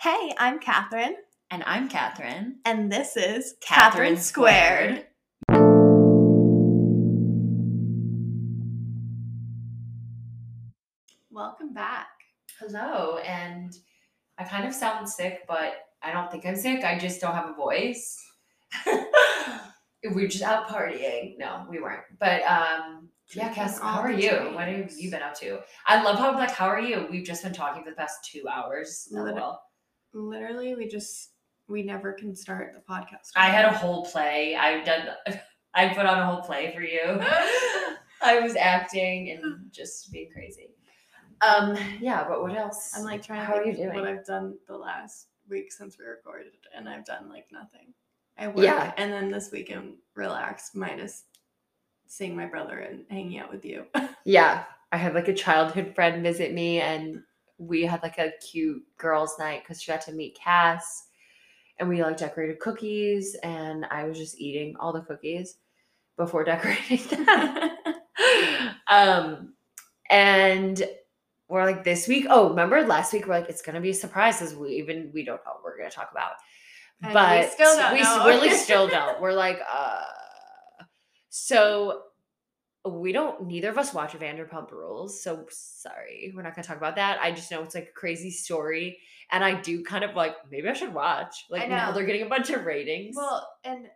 Hey, I'm Catherine, And I'm Catherine. and this is Catherine Catherine Squared. Welcome back. Hello, and I kind of sound sick, but I don't think I'm sick. I just don't have a voice. We're just out partying. No, we weren't. But um, yeah, Cass, how are you? What have you been up to? I love how like how are you? We've just been talking for the past two hours. Lit- LOL. Literally, we just we never can start the podcast. I had a whole play. I've done. I put on a whole play for you. I was acting and just being crazy. Um. Yeah, but what else? I'm like trying to How are you of what? I've done the last week since we recorded, and I've done like nothing. I work, Yeah. and then this weekend relaxed, minus seeing my brother and hanging out with you. Yeah, I had like a childhood friend visit me, and we had like a cute girls' night because she got to meet Cass, and we like decorated cookies, and I was just eating all the cookies before decorating them. um, and we're like this week. Oh, remember last week? We're like it's gonna be surprises. we even we don't know what we're gonna talk about, And we but still don't we know. really still don't. We're like, uh, so we don't neither of us watch Vanderpump Rules, so sorry, we're not gonna talk about that. I just know it's like a crazy story, and I do kind of like maybe I should watch. Like now they're getting a bunch of ratings. Well, and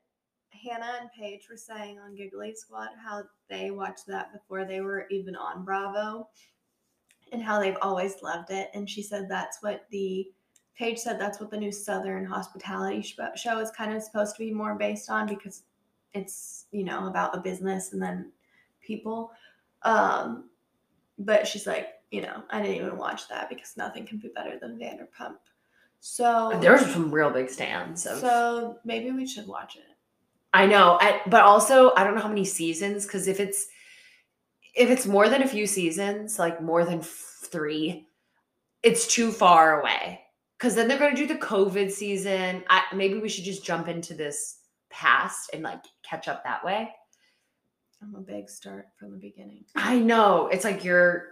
Hannah and Paige were saying on Giggly Squad how they watched that before they were even on Bravo and how they've always loved it. And she said that's what the Paige said that's what the new Southern hospitality show is kind of supposed to be more based on because it's, you know, about a business and then people. Um, but she's like, you know, I didn't even watch that because nothing can be better than Vanderpump. So there was some real big stands. Of, so maybe we should watch it. I know, I, but also I don't know how many seasons because if it's if it's more than a few seasons, like more than f- three, it's too far away. Because then they're going to do the COVID season. I, maybe we should just jump into this past and like catch up that way. I'm a big start from the beginning. I know it's like you're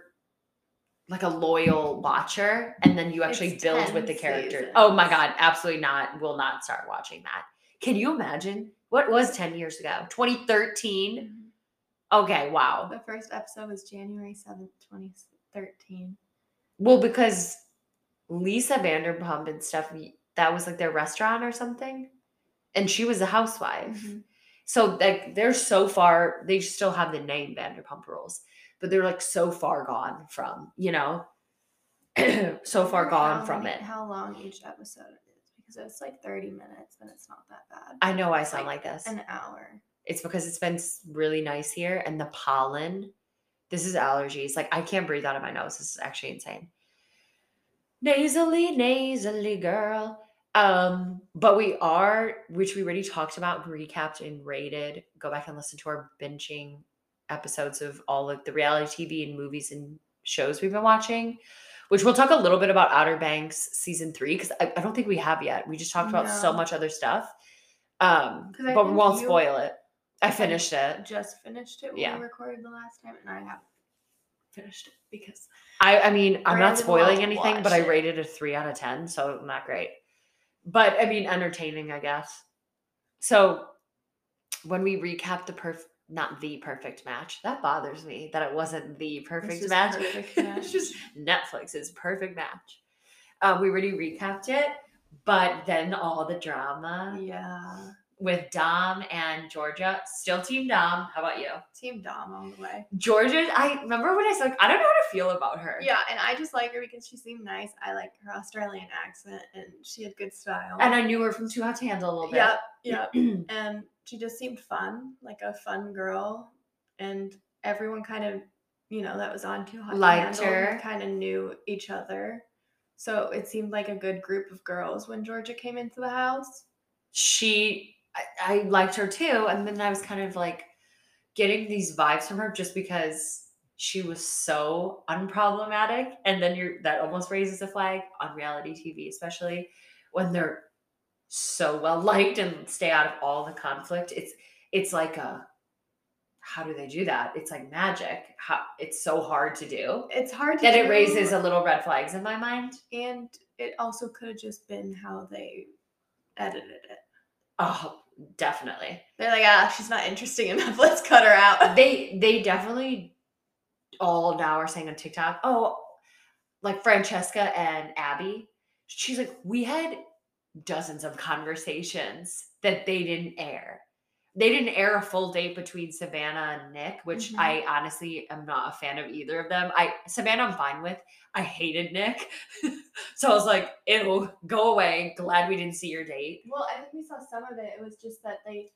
like a loyal watcher, and then you actually It's build with the character. Oh my god, absolutely not. Will not start watching that. Can you imagine what was ten years ago? 2013. Okay, wow. The first episode was January 7th, 2013. Well, because Lisa Vanderpump and stuff, that was like their restaurant or something, and she was a housewife. Mhm. So like they're so far, they still have the name Vanderpump Rules, but they're like so far gone from, you know, so far gone from many- it. How long each episode is because it's like 30 minutes, then it's not that bad. I know I sound like, this. An hour. It's because it's been really nice here and the pollen. This is allergies. Like I can't breathe out of my nose. This is actually insane. Nasally, nasally girl. Um, but we are, which we already talked about, recapped and rated. Go back and listen to our binging episodes of all of the reality TV and movies and shows we've been watching. Which we'll talk a little bit about Outer Banks season three because I, I don't think we have yet. We just talked about so much other stuff. Um, I but we won't spoil it. I I finished it. Just finished it when Yeah. we recorded the last time, and I haven't finished it because I, I mean, I'm not spoiling anything, but I rated a three out of 10, so not great. But I mean, entertaining, I guess. So when we recap the perf, not the perfect match, that bothers me that it wasn't the perfect match. perfect it's just Netflix's perfect match. Um, we already recapped it, but then all the drama yeah, with Dom and Georgia, still Team Dom. How about you? Team Dom all the way. Georgia, I remember when I said, like, I don't know how to feel about her. Yeah, and I just like her because she seemed nice. I like her Australian accent, and she had good style. And I knew her from Too Hot to Handle a little bit. Yep, yep. and she just seemed fun, like a fun girl, and everyone kind of, you know, that was on Too Hot to Handle her. kind of knew each other. So it seemed like a good group of girls when Georgia came into the house. She, I, I liked her too. And then I was kind of like getting these vibes from her just because she was so unproblematic. And then you're, that almost raises a flag on reality TV, especially when they're so well liked and stay out of all the conflict. It's, it's like a, how do they do that? It's like magic. How it's so hard to do. It's hard to That it raises a little red flags in my mind. and it also could have just been how they edited it. Oh, definitely. They're like, ah, she's not interesting enough. Let's cut her out. They they definitely all now are saying on TikTok, oh, like Francesca and Abby. She's like, we had dozens of conversations that they didn't air. They didn't air a full date between Savannah and Nick, which Mhm. I honestly am not a fan of either of them. I Savannah I'm fine with. I hated Nick. so I was like, ew, go away. Glad we didn't see your date. Well, I think we saw some of it. It was just that they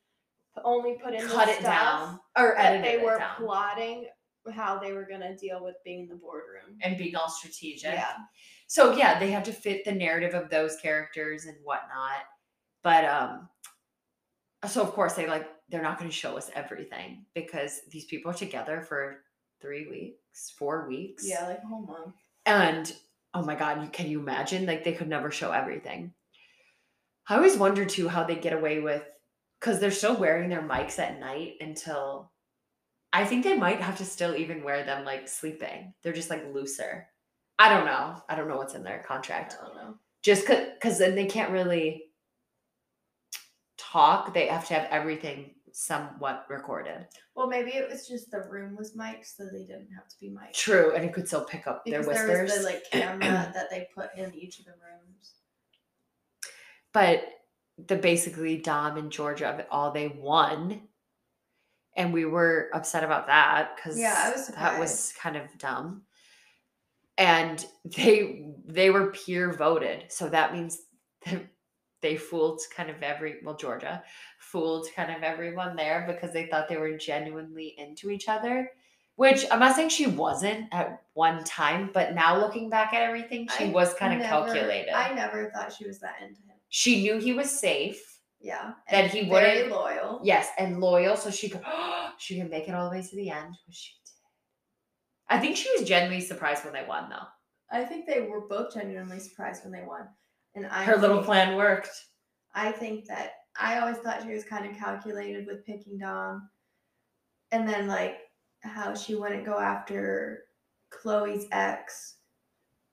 only put in Cut it down. Or that edited they it were down. plotting how they were gonna deal with being in the boardroom. and being all strategic. Yeah. So yeah, they have to fit the narrative of those characters and whatnot. But um so of course they like they're not going to show us everything because these people are together for 3 weeks, 4 weeks. Yeah, like a whole month. And oh my god, can you imagine like they could never show everything. I always wonder too how they get away with cuz they're still wearing their mics at night until I think they might have to still even wear them like sleeping. They're just like looser. I don't know. I don't know what's in their contract. I don't know. Just cuz then they can't really talk. They have to have everything somewhat recorded. Well, maybe it was just the room was mic'd, so they didn't have to be mic'd. True, and it could still pick up Because their there was the like camera that they put in each of the rooms. but the basically Dom and Georgia of it all they won. And we were upset about that because Yeah, was that was kind of dumb. And they they were peer voted. So that means that they fooled kind of every well, Georgia fooled kind of everyone there because they thought they were genuinely into each other. Which I'm not saying she wasn't at one time, but now looking back at everything, she I was kind of never- calculated. I never thought she was that into him. she knew he was safe. Yeah. That and he wouldn't- loyal. Yes, and loyal, so she could she could make it all the way to the end, which she did. I think she was genuinely surprised when they won, though. I think they were both genuinely surprised when they won. And I Her little think- plan worked. I think that I always thought she was kind of calculated with picking Dom. And then like how she wouldn't go after Chloe's ex,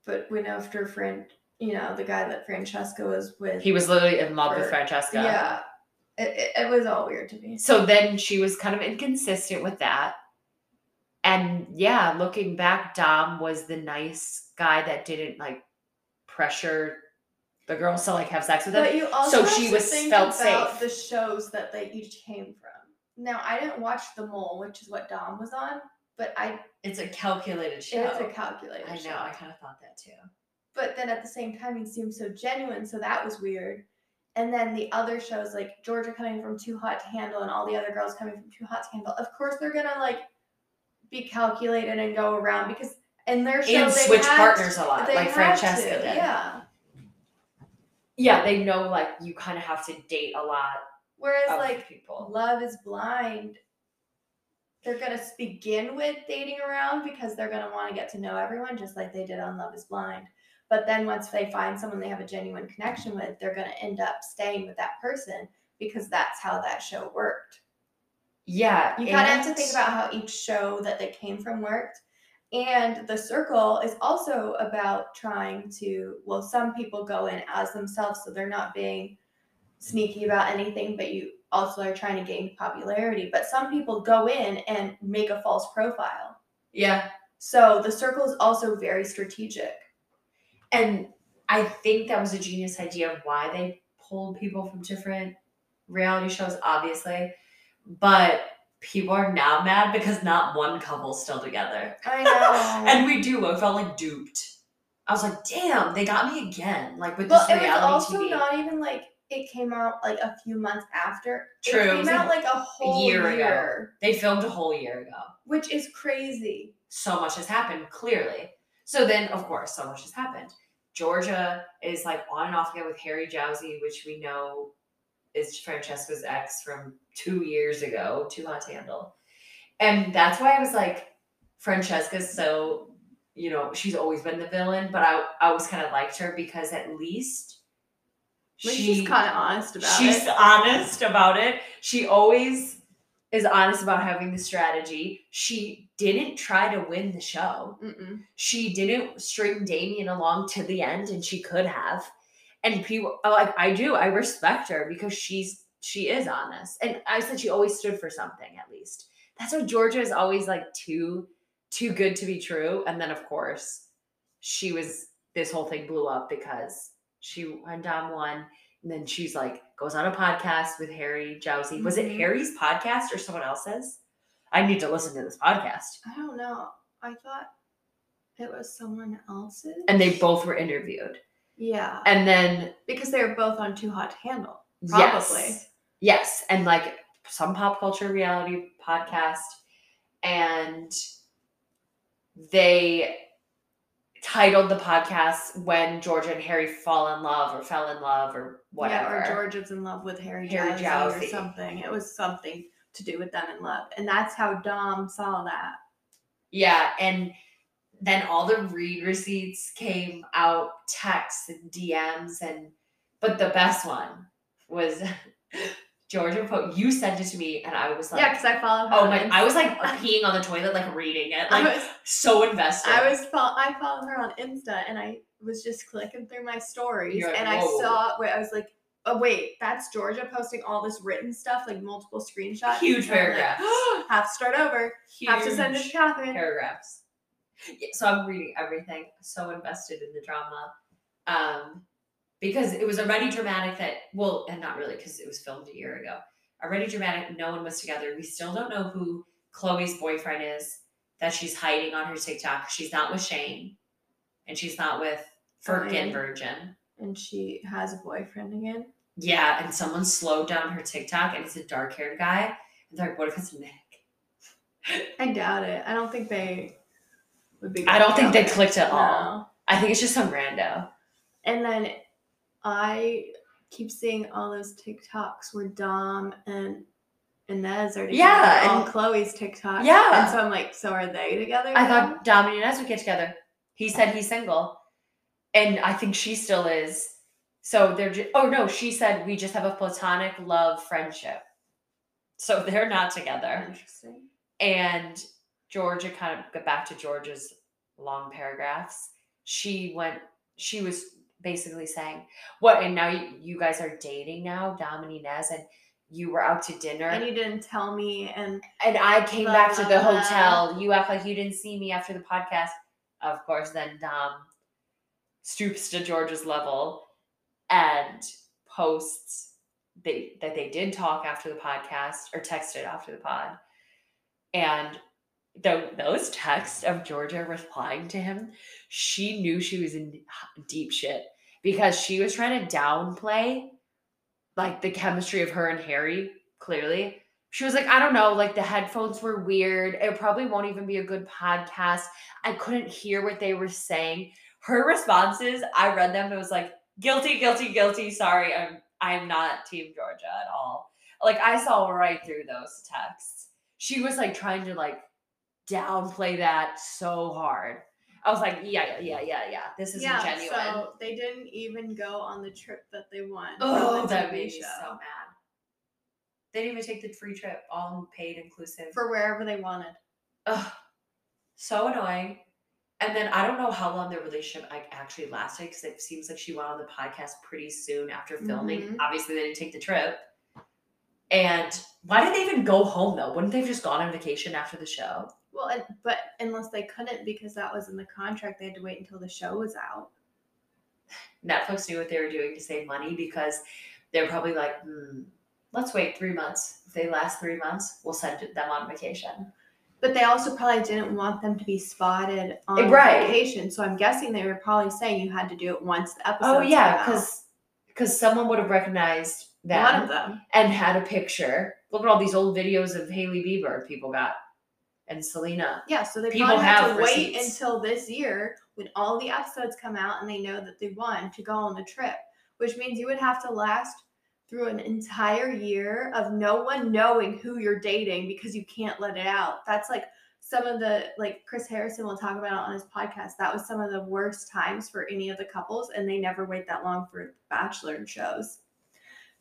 but went after friend you know, the guy that Francesca was with. He was literally in love with Francesca. Yeah. It, it, it was all weird to me. So then she was kind of inconsistent with that. And yeah, looking back, Dom was the nice guy that didn't like pressure the girls to like have sex with him. But you also So she to was felt safe. the shows that they each came from. Now I didn't watch The Mole, which is what Dom was on, but I It's a calculated show. it's a calculated I show. know. I kind of thought that too. but then at the same time he seemed so genuine so that was weird and then the other shows like georgia coming from too hot to handle and all the other girls coming from too hot to handle of course they're gonna like be calculated and go around because in their show And they switch partners a lot, like Francesca to, did. yeah Yeah, they know like you kind of have to date a lot whereas like people. love is blind they're gonna begin with dating around because they're gonna want to get to know everyone just like they did on love is blind but then once they find someone they have a genuine connection with they're gonna end up staying with that person because that's how that show worked Yeah, you kind of have to think about how each show that they came from worked and the circle is also about trying to well some people go in as themselves so they're not being sneaky about anything but you also are trying to gain popularity. But some people go in and make a false profile. Yeah, so the circle is also very strategic. And I think that was a genius idea of why they pulled people from different reality shows, obviously. But people are now mad because not one couple's still together. i know and we do. I felt like duped. I was like, damn, they got me again. Like with but this it was also TV. not even like it came out like a few months after True, it it came out like like a whole year year, ago. they filmed a whole year ago. which is crazy so much has happened clearly so then of course so much has happened georgia is like on and off again with harry jowsey which we know is francesca's ex from two years ago too hot to handle and that's why i was like francesca's so you know she's always been the villain but i i always kind of liked her because at least Like, she's kind of honest about she's it. She's honest about it. She always is honest about having the strategy. She didn't try to win the show. Mm-mm. She didn't string Damian along to the end, and she could have. And people like I do, I respect her because she's she is honest. And I said she always stood for something at least. That's what Georgia is always like too too good to be true. And then of course she was this whole thing blew up because she went on one and then she's like goes on a podcast with Harry Jowsey. Was it Mhm. Harry's podcast or someone else's? I need to listen to this podcast. I don't know. I thought it was someone else's. And they both were interviewed. Yeah, And then because they were both on Too Hot to Handle. Yes. Probably. Yes. And like some pop culture reality podcast. And they titled the podcast When Georgia and Harry Fall in Love or Fell in Love or whatever. Yeah, or George is in love with Harry, Harry Jowsey, Jowsey. or something. It was something to do with them in love, and that's how Dom saw that. Yeah, and then all the read receipts came out, texts and DMs, and but the best one was Georgia put you sent it to me, and I was like, yeah, because I follow. her oh on my, I was like peeing on the toilet, like reading it, I like was so invested. I was I follow her on Insta, and I was just clicking through my stories, like, and I saw where I was like, oh wait, that's Georgia posting all this written stuff, like multiple screenshots. Huge I'm like, paragraphs. have to start over. Have to send it to Catherine. paragraphs. Yeah, so I'm reading everything, so invested in the drama. Um, because it was already dramatic that well, and not really because it was filmed a year ago. Already dramatic, no one was together. We still don't know who Chloe's boyfriend is that she's hiding on her TikTok. She's not with Shane, and she's not with Firkin Virgin. And she has a boyfriend again. Yeah, and someone slowed down her TikTok, and it's a dark haired guy. And they're like, "What if it's Nick?" I doubt it. I don't think they would be. I don't think they clicked at all. No. I think it's just some rando. And then I keep seeing all those TikToks where Dom and Ines are together Yeah, on and- Chloe's TikTok. Yeah. And so I'm like, so are they together? I now? thought Dom and Ines would get together. He said he's single, and I think she still is. So they're just. Oh no, she said we just have a platonic love friendship. So they're not together. Interesting. And Georgia kind of got back to Georgia's long paragraphs. She went. She was basically saying, "What?" And now you, you guys are dating now, Dom and Ines, and you were out to dinner. And you didn't tell me, and And I came Blah, back to the blah. hotel. You act like you didn't see me after the podcast. Of course, then Dom stoops to George's level and posts they that they did talk after the podcast or texted after the pod. And tho- those texts of Georgia replying to him, she knew she was in deep shit because she was trying to downplay like the chemistry of her and Harry, clearly she was like, I don't know, like the headphones were weird. It probably won't even be a good podcast. I couldn't hear what they were saying. Her responses, I read them it was like, guilty, guilty, guilty. Sorry, I'm I'm not Team Georgia at all. Like I saw right through those texts. She was like trying to like downplay that so hard. I was like, yeah, yeah, yeah, yeah. This isn't yeah, genuine. so they didn't even go on the trip that they won. oh, that made me so mad. They didn't even take the free trip, all paid inclusive. for wherever they wanted. Ugh, so annoying. And then I don't know how long their relationship like, actually lasted because it seems like she went on the podcast pretty soon after filming. Mhm. Obviously, they didn't take the trip. And why did they even go home though? Wouldn't they have just gone on vacation after the show? Well, and, but unless they couldn't because that was in the contract, they had to wait until the show was out. Netflix knew what they were doing to save money because they're probably like, hmm, let's wait three months. If they last three months, we'll send them on vacation. But they also probably didn't want them to be spotted on Eh, right. vacation. So I'm guessing they were probably saying you had to do it once the episode. Oh yeah, because because someone would have recognized them. one of them. and had a picture. Look at all these old videos of Hailey Bieber people got and Selena. Yeah, so they People probably have, have to wait until this year when all the episodes come out and they know that they won to go on the trip, which means you would have to last through an entire year of no one knowing who you're dating because you can't let it out. That's like some of the like Chris Harrison will talk about it on his podcast. That was some of the worst times for any of the couples, and they never wait that long for bachelor shows.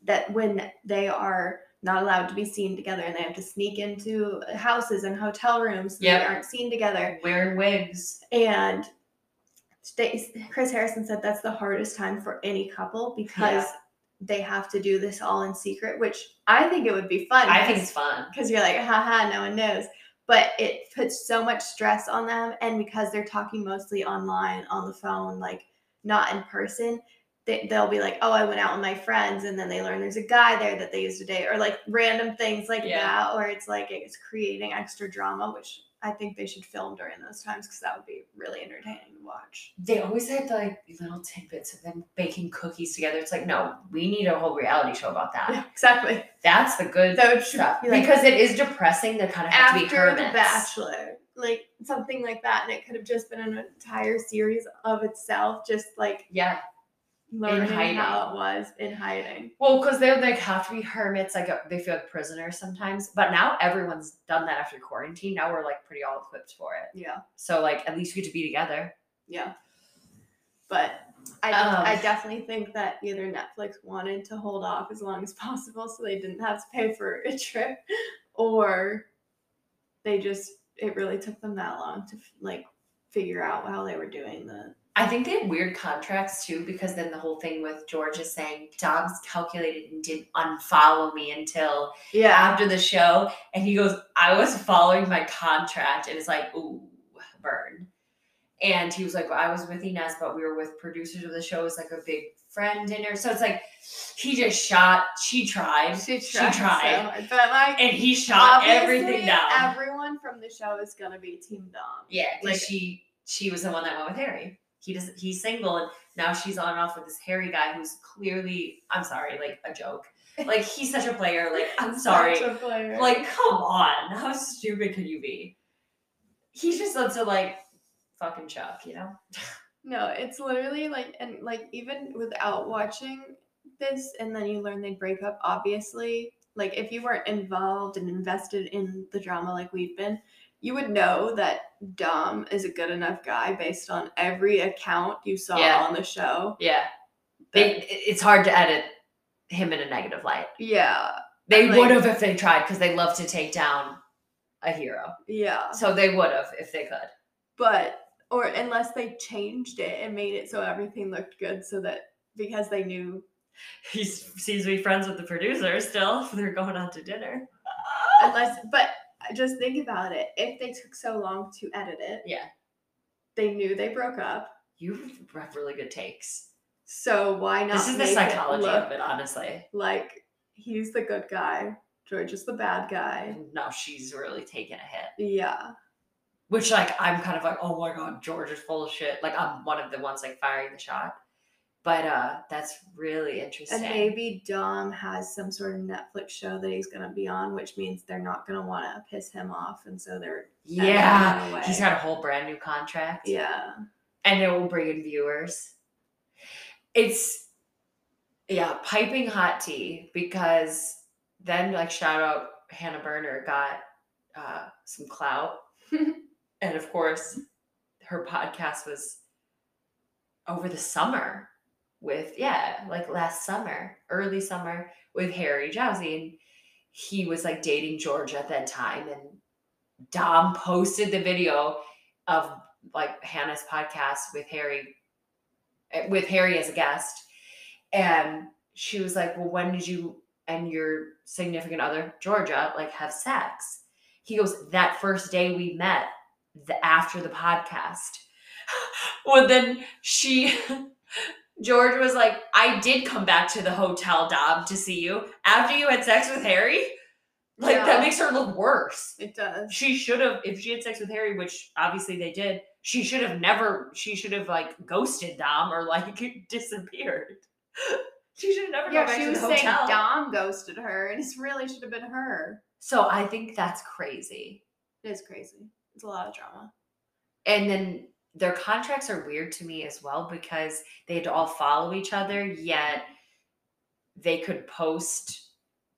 That when they are not allowed to be seen together and they have to sneak into houses and hotel rooms so Yep. they aren't seen together. Wearing wigs. And Chris Harrison said that's the hardest time for any couple because Yeah. they have to do this all in secret, which I think it would be fun. I think it's fun. because you're like, haha, no one knows. But it puts so much stress on them. And because they're talking mostly online, on the phone, like not in person, they, they'll be like, oh, I went out with my friends. And then they learn there's a guy there that they used to date, or like random things like Yeah. that. Or it's like it's creating extra drama, which I think they should film during those times because that would be really entertaining to watch. They always had like little tidbits of them baking cookies together. It's like, no, we need a whole reality show about that. Yeah, exactly. That's the good should stuff. be like- because it is depressing to kind of have to be after hermits. the bachelor like something like that and it could have just been an entire series of itself just like Yeah. Learning hiding. how it was in hiding Well, because they like have to be hermits, like uh, they feel like prisoners sometimes. But now everyone's done that after quarantine. Now we're like pretty all equipped for it. yeah So like at least we get to be together. yeah but I, Um, I definitely think that either Netflix wanted to hold off as long as possible so they didn't have to pay for a trip, or they just it really took them that long to like figure out how they were doing the I think they had weird contracts too, because then the whole thing with George is saying Dom's calculated and didn't unfollow me until yeah after the show. And he goes, I was following my contract. And it's like, ooh, burn. And he was like, well, I was with Ines, but we were with producers of the show. It was like a big friend dinner. So it's like, he just shot, she tried. she She tried, tried. so but like and he shot everything down. Everyone from the show is gonna be Team Dom. yeah, like like- she she was the one that went with Harry. He does he's single and now she's on and off with this Harry guy who's clearly I'm sorry, like a joke. Like he's such a player. Like I'm sorry. Such a player. Like, come on. How stupid can you be? He's just such to like fucking Chuck, you know? no, it's literally like, and like even without watching this, and then you learn they break up. Obviously, like if you weren't involved and invested in the drama like we've been, you would know that Dom is a good enough guy based on every account you saw Yeah. on the show. Yeah. It, it's hard to edit him in a negative light. yeah, They Like- would have if they tried because they love to take down a hero. yeah. So they would have if they could. but or unless they changed it and made it so everything looked good so that because they knew He seems to be friends with the producer still. They're going out to dinner. unless but just think about it if they took so long to edit it Yeah. they knew they broke up You have really good takes. so why not This is the make it psychology of it, honestly. like he's the good guy george is the bad guy now she's really taking a hit. yeah Which like I'm kind of like, oh my god, George is full of shit. Like I'm one of the ones like firing the shot. But uh that's really interesting. and maybe dom has some sort of netflix show that he's going to be on which means they're not going to want to piss him off and so they're yeah, he's got a whole brand new contract. yeah and it will bring in viewers. It's yeah, piping hot tea because then like shout out Hannah Berner got uh, some clout, and of course her podcast was over the summer with yeah like last summer early summer with Harry Jowsey and he was like dating George at that time and Dom posted the video of like Hannah's podcast with Harry eh, with Harry as a guest and she was like well when did you and your significant other Georgia like have sex? He goes that first day we met the after the podcast. Well then she George was like I did come back to the hotel Dom to see you after you had sex with Harry. Like Yeah. that makes her look worse. It does. She should have if she had sex with harry which obviously they did she should have never she should have like ghosted dom or like disappeared. She should have never yeah gone back she was saying hotel. Dom ghosted her and it really should have been her. So i think that's crazy. It is crazy. It's a lot of drama. And then their contracts are weird to me as well because they had to all follow each other yet they could post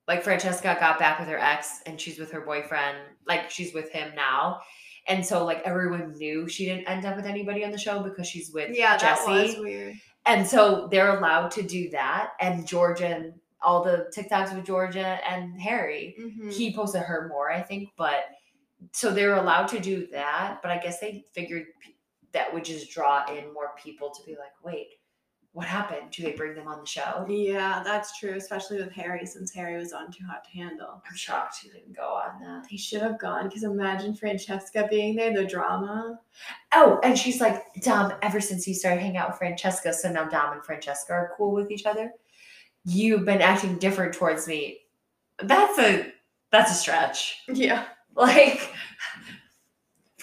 like francesca got back with her ex and she's with her boyfriend like she's with him now and so like everyone knew she didn't end up with anybody on the show because she's with yeah that was weird And so they're allowed to do that. And Georgia and all the TikToks with Georgia and Harry. Mhm. He posted her more, I think, but so they were allowed to do that. But I guess they figured that would just draw in more people to be like, wait, what happened? Do they bring them on the show? Yeah, that's true, especially with Harry, since Harry was on Too Hot to Handle. I'm shocked he didn't go on that. He should have gone because imagine Francesca being there, the drama. Oh, and she's like, Dom, ever since you started hanging out with Francesca, so now Dom and Francesca are cool with each other. You've been acting different towards me. That's a that's a stretch. Yeah. Like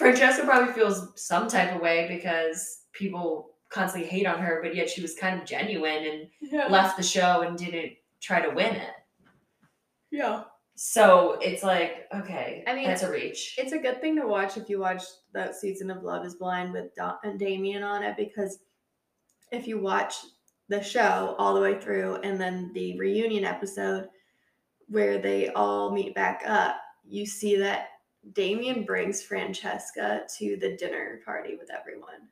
Francesca probably feels some type of way because people constantly hate on her, but yet she was kind of genuine and Yeah. left the show and didn't try to win it. Yeah. So it's like, okay, I mean, that's a reach. It's a good thing to watch if you watch that season of Love is Blind with da- and Damian on it because if you watch the show all the way through and then the reunion episode where they all meet back up, you see that Damian brings Francesca to the dinner party with everyone.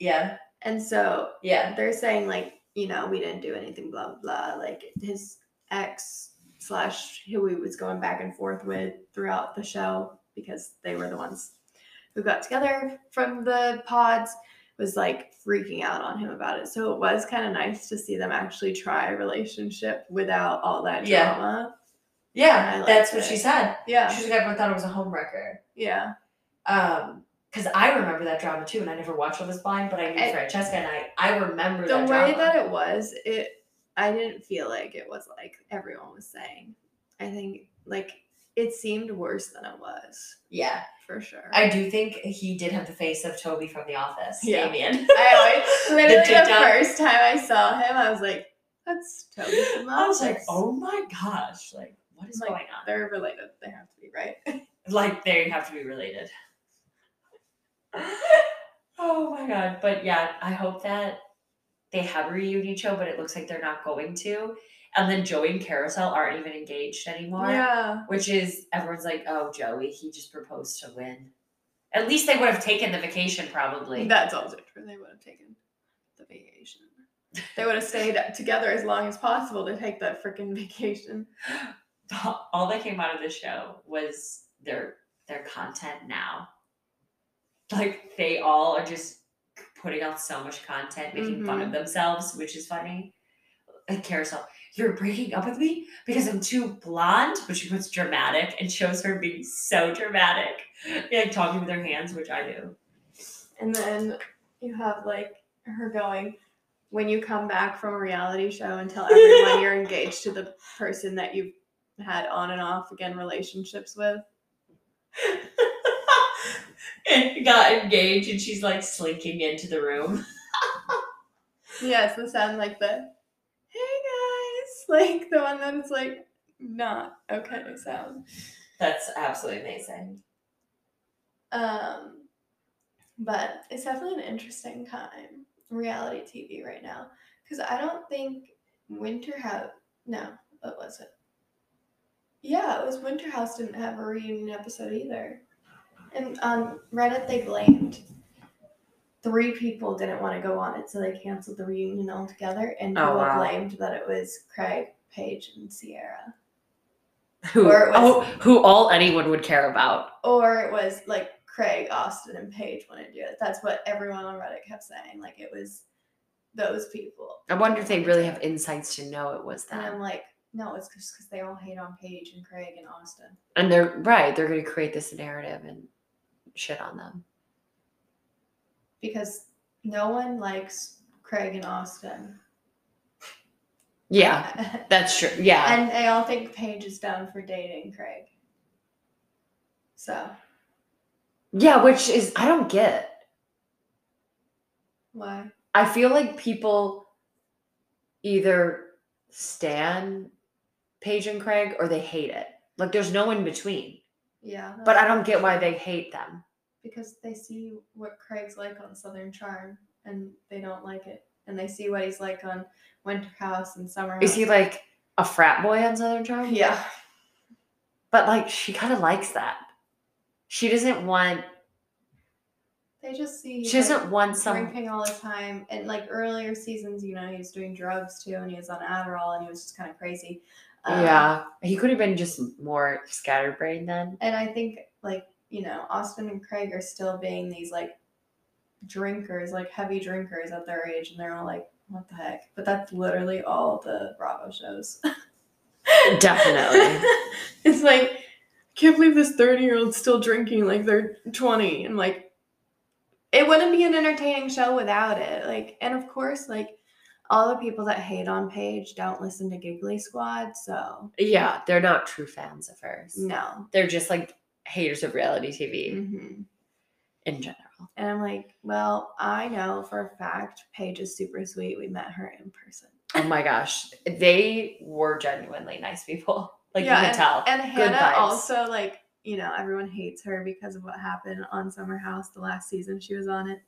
Yeah, And so yeah. they're saying like you know we didn't do anything blah blah blah. Like his ex slash who he was going back and forth with throughout the show because they were the ones who got together from the pods was like freaking out on him about it. So it was kind of nice to see them actually try a relationship without all that drama. Yeah, Liked that's what it. she said. yeah She like everyone thought it was a homewrecker. yeah Um, because I remember that drama too, and I never watched Love Is Blind, but I knew And- Francesca, and I I remember the that way drama. that it was it i didn't feel like it was like everyone was saying i think like it seemed worse than it was yeah, for sure I do think he did have the face of Toby from The Office. Yeah. Damian. I always, literally the, TikTok. first time I saw him, I was like, "That's Toby from the I was like, oh my gosh, like what is Like, going on? They're related. They have to be right. Like they have to be related. oh my god! But yeah, I hope that they have a reunion show, but it looks like they're not going to. And then Joey and Kariselle aren't even engaged anymore. yeah. which is everyone's like, oh, Joey, he just proposed to win. At least they would have taken the vacation, probably. That's also true. They would have taken the vacation. They would have stayed together as long as possible to take that freaking vacation. All that came out of the show was their their content now. Like they all are just putting out so much content, making fun of mm-hmm. themselves, which is funny. Like Kariselle, you're breaking up with me because I'm too blonde, but she puts dramatic and shows her being so dramatic, like talking with her hands, which I do. And then you have like her going, when you come back from a reality show and tell everyone you're engaged to the person that you've had on and off again relationships with. and got engaged and she's like slinking into the room. Yes, the sound like the hey guys, like the one that is like not okay sound. That's absolutely amazing. Um, but it's definitely an interesting time reality TV right now because I don't think Winter House. No, what was it? Yeah, it was Winterhouse didn't have a reunion episode either, and on Reddit they blamed three people didn't want to go on it, so they canceled the reunion altogether, and Oh, people wow. blamed that it was Craig, Paige, and Sierra. Who, Or it was- oh, who all anyone would care about. or it was like Craig, Austin, and Paige want to do it. That's what everyone on Reddit kept saying. Like it was those people. I wonder if they really have insights to know it was And I'm like, no, it's just because they all hate on Paige and Craig and Austin. And they're right, they're going to create this narrative and shit on them. Because no one likes Craig and Austin. Yeah, that's true. Yeah. and they all think Paige is down for dating Craig. So, yeah, which is, I don't get. why? I feel like people either stan Paige and Craig or they hate it. Like there's no in between. Yeah. But I don't get why they hate them. because they see what Craig's like on Southern Charm and they don't like it. And they see what he's like on Winter House and Summer House. Is he like a frat boy on Southern Charm? Yeah. But like she kind of likes that. She doesn't want They just see She like, doesn't want some. drinking all the time, and like earlier seasons, you know, he was doing drugs too, and he was on Adderall, and he was just kind of crazy. Um, Yeah, he could have been just more scatterbrained then. and I think like you know, Austin and Craig are still being these like drinkers, like heavy drinkers at their age, and they're all like, "What the heck?" But that's literally all the Bravo shows. Definitely. it's like, I can't believe this 30 year old's still drinking like they're 20. And like, it wouldn't be an entertaining show without it. Like, and of course, like, all the people that hate on Paige don't listen to Giggly Squad. So, Yeah, they're not true fans of hers. no. They're just like haters of reality TV hmm in general. And I'm like, well, I know for a fact Paige is super sweet. We met her in person. Oh my gosh, they were genuinely nice people. Like Yeah, you can tell. And Hannah vibes. also like you know everyone hates her because of what happened on Summer House the last season she was on it,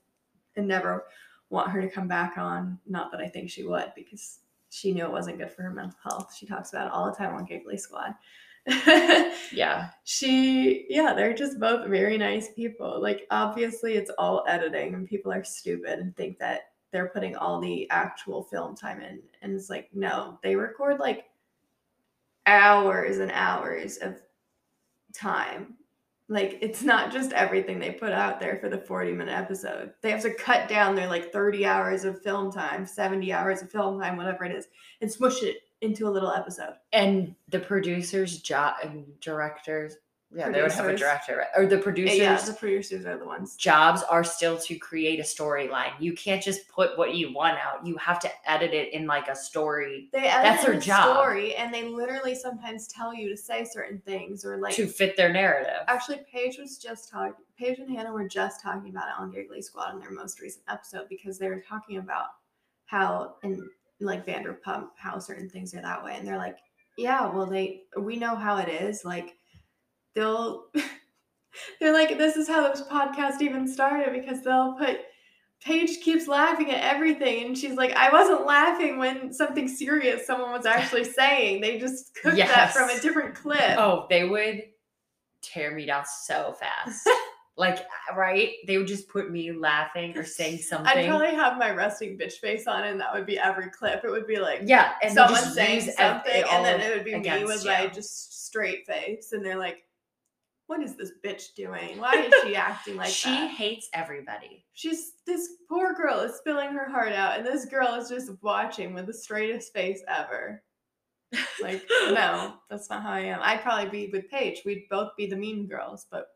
and never want her to come back on. Not that I think she would because she knew it wasn't good for her mental health. She talks about it all the time on Giggly Squad. yeah, she yeah they're just both very nice people like obviously it's all editing and people are stupid and think that they're putting all the actual film time in and it's like no they record like hours and hours of time like it's not just everything they put out there for the 40 minute episode they have to cut down their like 30 hours of film time 70 hours of film time whatever it is and smush it into a little episode and the producers, job and directors. Yeah, they would have a Producers. director, right? or the producers. yeah the producers are the ones Jobs are still to create a storyline. You can't just put what you want out. You have to edit it in like a story They edit That's their the job. story, and they literally sometimes tell you to say certain things, or like. to fit their narrative. Actually, Paige was just talking. Paige and Hannah were just talking about it on Giggly Squad in their most recent episode because they were talking about how in like Vanderpump how certain things are that way, and they're like, yeah, well, they we know how it is. Like, they'll. they're like, this is how this podcast even started because they'll put Paige keeps laughing at everything, and she's like, "I wasn't laughing when something serious someone was actually saying. They just cooked that from a different clip." Oh, they would tear me down so fast. like, uh, right? They would just put me laughing or saying something I'd probably have my resting bitch face on, and that would be every clip. It would be like yeah, and someone saying something, and then it would be me with you. my just straight face, and they're like, "What is this bitch doing? Why is she acting like she that?" hates everybody. She's this poor girl is spilling her heart out, and this girl is just watching with the straightest face ever. Like, no, that's not how I am. I'd probably be with Paige. We'd both be the mean girls, but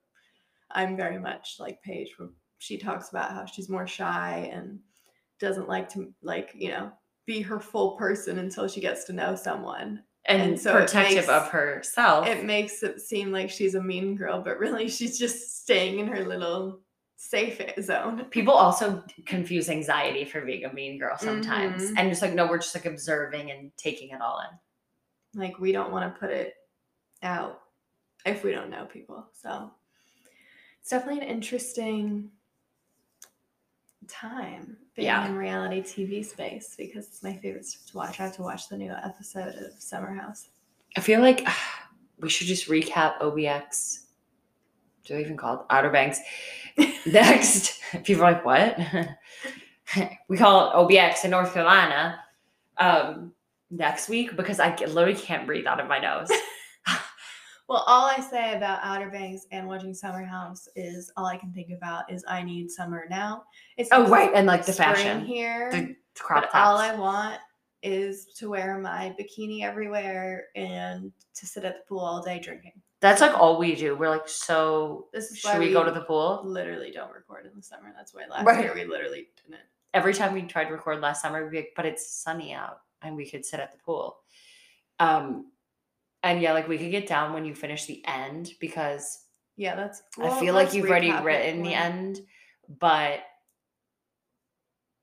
I'm very much like Paige. She talks about how she's more shy and doesn't like to like you know be her full person until she gets to know someone. And, And so protective makes- of herself. It makes it seem like she's a mean girl, but really she's just staying in her little safe zone. People also confuse anxiety for being a mean girl sometimes, Mhm. and just like no, we're just like observing and taking it all in. like we don't want to put it out if we don't know people so it's definitely an interesting time being Yeah. in reality tv space because it's my favorite stuff to watch i have to watch the new episode of summer house I feel like we should just recap OBX. Do we even call it Outer Banks? Next, people are like, what? we call it OBX in North Carolina um, next week because I literally can't breathe out of my nose. well all i say about outer banks and watching summer house is all i can think about is i need summer now it's Oh, right. And like the fashion, here the crop but all. I want is to wear my bikini everywhere and to sit at the pool all day drinking. That's like all we do. We're like, so This is should why we, we go to the pool? Literally don't record in the summer. That's why last Right. year we literally didn't. Every time we tried to record last summer, we'd be like, but it's sunny out and we could sit at the pool. Um, and yeah, like we could get down when you finish the end because Yeah, that's. I feel like you've already written the end, but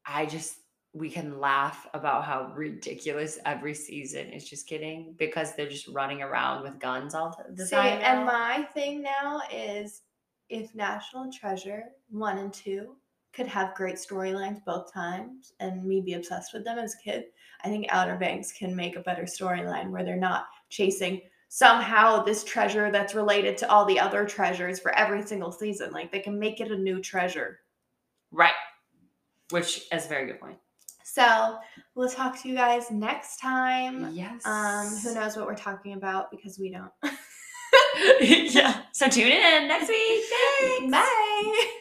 I just we can laugh about how ridiculous every season is just kidding, because they're just running around with guns all the See, time. and my thing now is if National Treasure one and two could have great storylines both times and me be obsessed with them as a kid, I think Outer Banks can make a better storyline where they're not chasing somehow this treasure that's related to all the other treasures for every single season. Like they can make it a new treasure. Right. Which is a very good point. So we'll talk to you guys next time. Yes. Um, who knows what we're talking about because we don't. yeah. So tune in next week. Thanks. Bye.